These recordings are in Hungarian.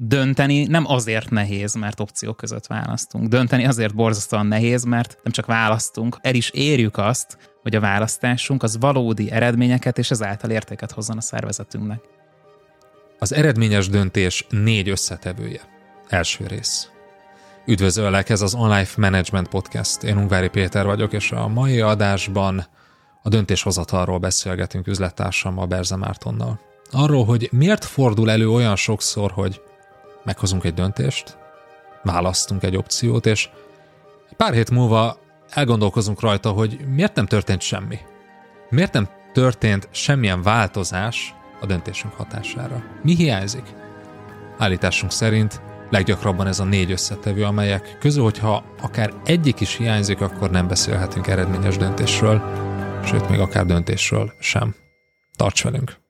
Dönteni nem azért nehéz, mert opciók között választunk. Dönteni azért borzasztóan nehéz, mert nem csak választunk, el is érjük azt, hogy a választásunk az valódi eredményeket és ezáltal értéket hozzon a szervezetünknek. Az eredményes döntés négy összetevője. Első rész. Üdvözöllek, ez az Online Management Podcast. Én Ungvári Péter vagyok, és a mai adásban a döntéshozatalról beszélgetünk üzlettársammal, Berze Mártonnal. Arról, hogy miért fordul elő olyan sokszor, hogy meghozunk egy döntést, választunk egy opciót, és pár hét múlva elgondolkozunk rajta, hogy miért nem történt semmi. Miért nem történt semmilyen változás a döntésünk hatására. Mi hiányzik? Állításunk szerint leggyakrabban ez a négy összetevő, amelyek közül, hogyha akár egyik is hiányzik, akkor nem beszélhetünk eredményes döntésről, sőt, még akár döntésről sem. Tarts velünk!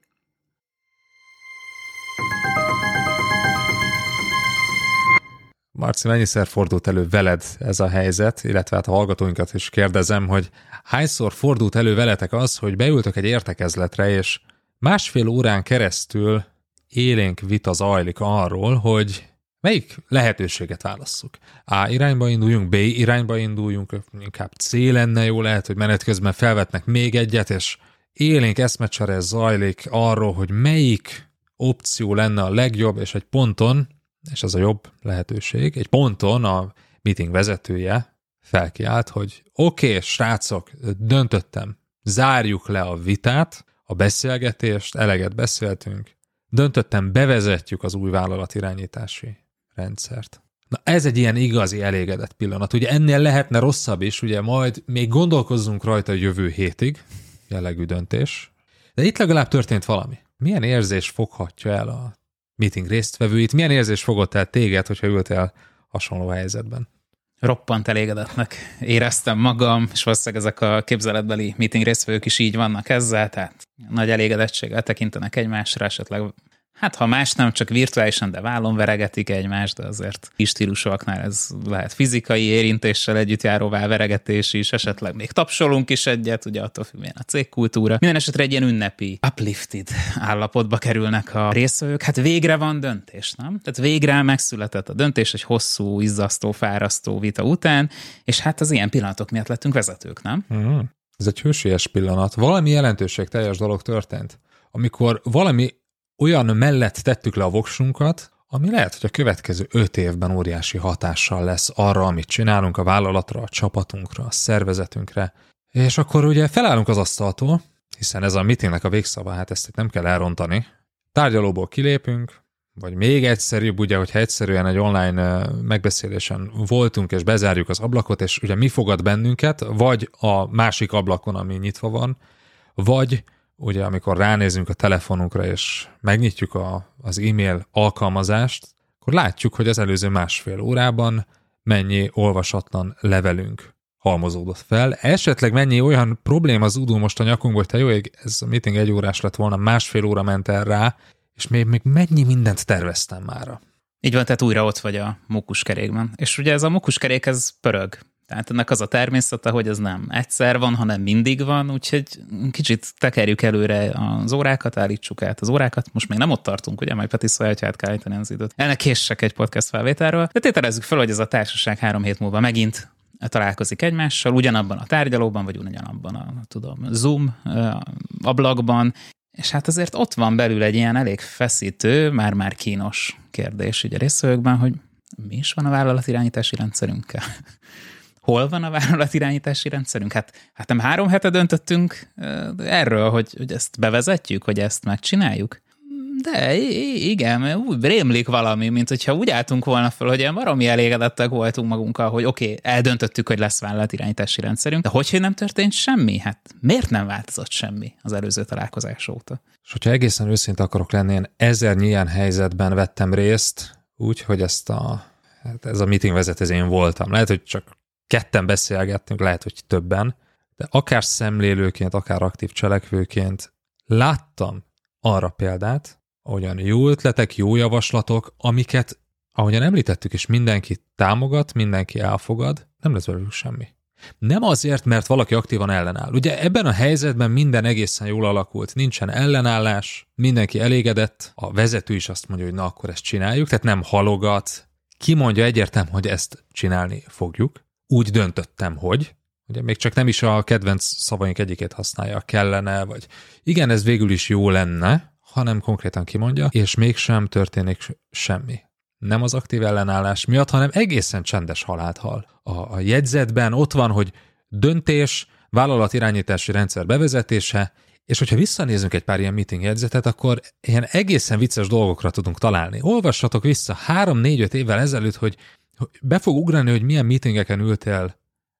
Marci, mennyiszer fordult elő veled ez a helyzet, illetve hát a hallgatóinkat is kérdezem, hogy hányszor fordult elő veletek az, hogy beültök egy értekezletre, és másfél órán keresztül élénk vita zajlik arról, hogy melyik lehetőséget válasszuk. A irányba induljunk, B irányba induljunk, inkább C lenne jó, lehet, hogy menet közben felvetnek még egyet, és élénk eszmecsere zajlik arról, hogy melyik opció lenne a legjobb, és egy ponton és ez a jobb lehetőség. Egy ponton a meeting vezetője felkiált, hogy oké, okay, srácok, döntöttem, zárjuk le a vitát, a beszélgetést, eleget beszéltünk, döntöttem, bevezetjük az új vállalatirányítási rendszert. Na ez egy ilyen igazi elégedett pillanat. Ugye ennél lehetne rosszabb is, ugye majd még gondolkozzunk rajta jövő hétig, jellegű döntés, de itt legalább történt valami. Milyen érzés foghatja el a meeting résztvevőit. Milyen érzés fogott el téged, hogyha ültél hasonló helyzetben? Roppant elégedetnek éreztem magam, és valószínűleg ezek a képzeletbeli meeting résztvevők is így vannak ezzel, tehát nagy elégedettséggel tekintenek egymásra, esetleg Hát ha más nem, csak virtuálisan, de vállon veregetik egymást, de azért kis stílusoknál ez lehet fizikai érintéssel együtt járóvá veregetés is, esetleg még tapsolunk is egyet, ugye attól függ, milyen a cégkultúra. Minden esetre egy ilyen ünnepi, uplifted állapotba kerülnek a részvevők. Hát végre van döntés, nem? Tehát végre megszületett a döntés egy hosszú, izzasztó, fárasztó vita után, és hát az ilyen pillanatok miatt lettünk vezetők, nem? Mm. Ez egy hősies pillanat. Valami jelentőség teljes dolog történt amikor valami olyan mellett tettük le a voksunkat, ami lehet, hogy a következő öt évben óriási hatással lesz arra, amit csinálunk a vállalatra, a csapatunkra, a szervezetünkre. És akkor ugye felállunk az asztaltól, hiszen ez a meetingnek a végszava, hát ezt itt nem kell elrontani. Tárgyalóból kilépünk, vagy még egyszerűbb, ugye, hogyha egyszerűen egy online megbeszélésen voltunk, és bezárjuk az ablakot, és ugye mi fogad bennünket, vagy a másik ablakon, ami nyitva van, vagy ugye amikor ránézünk a telefonunkra és megnyitjuk a, az e-mail alkalmazást, akkor látjuk, hogy az előző másfél órában mennyi olvasatlan levelünk halmozódott fel. Esetleg mennyi olyan probléma az udó most a nyakunkból, hogy te jó ég, ez a meeting egy órás lett volna, másfél óra ment el rá, és még, még mennyi mindent terveztem mára. Így van, tehát újra ott vagy a mukuskerékben. És ugye ez a mukuskerék, ez pörög. Tehát ennek az a természete, hogy ez nem egyszer van, hanem mindig van, úgyhogy kicsit tekerjük előre az órákat, állítsuk át az órákat. Most még nem ott tartunk, ugye, majd Peti szólja, hogy át kell állítani az időt. Ennek késsek egy podcast felvételről, de tételezzük fel, hogy ez a társaság három hét múlva megint találkozik egymással, ugyanabban a tárgyalóban, vagy ugyanabban a, tudom, Zoom ablakban, és hát azért ott van belül egy ilyen elég feszítő, már-már kínos kérdés ugye részvőkben, hogy mi is van a vállalatirányítási rendszerünkkel? Hol van a vállalatirányítási rendszerünk? Hát, hát nem három hete döntöttünk erről, hogy, hogy ezt bevezetjük, hogy ezt megcsináljuk? De igen, úgy rémlik valami, mint hogyha úgy álltunk volna fel, hogy ilyen baromi elégedettek voltunk magunkkal, hogy oké, okay, eldöntöttük, hogy lesz vállalatirányítási rendszerünk, de hogy nem történt semmi? Hát miért nem változott semmi az előző találkozás óta? És hogyha egészen őszinte akarok lenni, én ezer ilyen helyzetben vettem részt, úgy, hogy ezt a, hát ez a meeting vezető én voltam. Lehet, hogy csak ketten beszélgettünk, lehet, hogy többen, de akár szemlélőként, akár aktív cselekvőként láttam arra példát, olyan jó ötletek, jó javaslatok, amiket, ahogyan említettük is, mindenki támogat, mindenki elfogad, nem lesz belőlük semmi. Nem azért, mert valaki aktívan ellenáll. Ugye ebben a helyzetben minden egészen jól alakult, nincsen ellenállás, mindenki elégedett, a vezető is azt mondja, hogy na akkor ezt csináljuk, tehát nem halogat, ki mondja egyértelmű, hogy ezt csinálni fogjuk. Úgy döntöttem, hogy, ugye még csak nem is a kedvenc szavaink egyikét használja, kellene, vagy igen, ez végül is jó lenne, hanem konkrétan kimondja, és mégsem történik semmi nem az aktív ellenállás miatt, hanem egészen csendes halált hal. A, a jegyzetben ott van, hogy döntés, vállalatirányítási rendszer bevezetése, és hogyha visszanézünk egy pár ilyen meeting jegyzetet, akkor ilyen egészen vicces dolgokra tudunk találni. Olvassatok vissza három-négy-öt évvel ezelőtt, hogy be fog ugrani, hogy milyen meetingeken ültél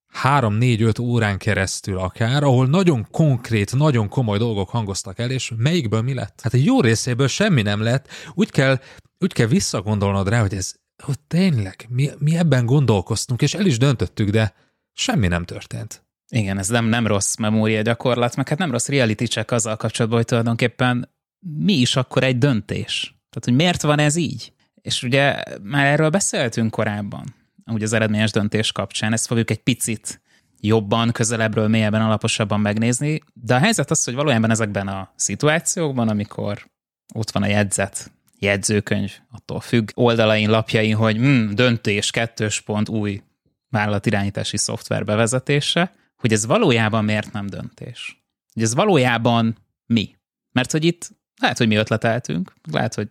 három-négy-öt órán keresztül akár, ahol nagyon konkrét, nagyon komoly dolgok hangoztak el, és melyikből mi lett? Hát egy jó részéből semmi nem lett. Úgy kell úgy kell visszagondolnod rá, hogy ez, hogy tényleg, mi, mi ebben gondolkoztunk, és el is döntöttük, de semmi nem történt. Igen, ez nem, nem rossz memória gyakorlat, meg hát nem rossz reality check azzal kapcsolatban, hogy tulajdonképpen mi is akkor egy döntés. Tehát, hogy miért van ez így? És ugye már erről beszéltünk korábban, ugye az eredményes döntés kapcsán, ezt fogjuk egy picit jobban, közelebbről, mélyebben, alaposabban megnézni, de a helyzet az, hogy valójában ezekben a szituációkban, amikor ott van a jegyzet, jegyzőkönyv, attól függ, oldalain, lapjain, hogy hmm, döntés, kettős pont, új vállalatirányítási szoftver bevezetése, hogy ez valójában miért nem döntés. Hogy ez valójában mi. Mert hogy itt lehet, hogy mi ötleteltünk, lehet, hogy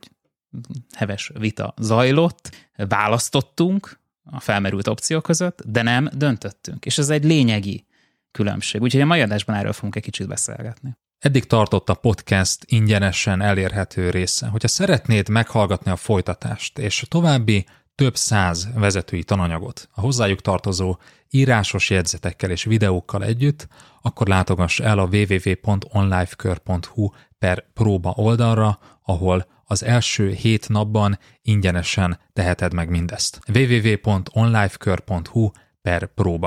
heves vita zajlott, választottunk a felmerült opciók között, de nem döntöttünk. És ez egy lényegi különbség. Úgyhogy a mai adásban erről fogunk egy kicsit beszélgetni. Eddig tartott a podcast ingyenesen elérhető része. Hogyha szeretnéd meghallgatni a folytatást és további több száz vezetői tananyagot a hozzájuk tartozó írásos jegyzetekkel és videókkal együtt, akkor látogass el a www.onlifekör.hu per próba oldalra, ahol az első hét napban ingyenesen teheted meg mindezt. www.onlifekör.hu per próba.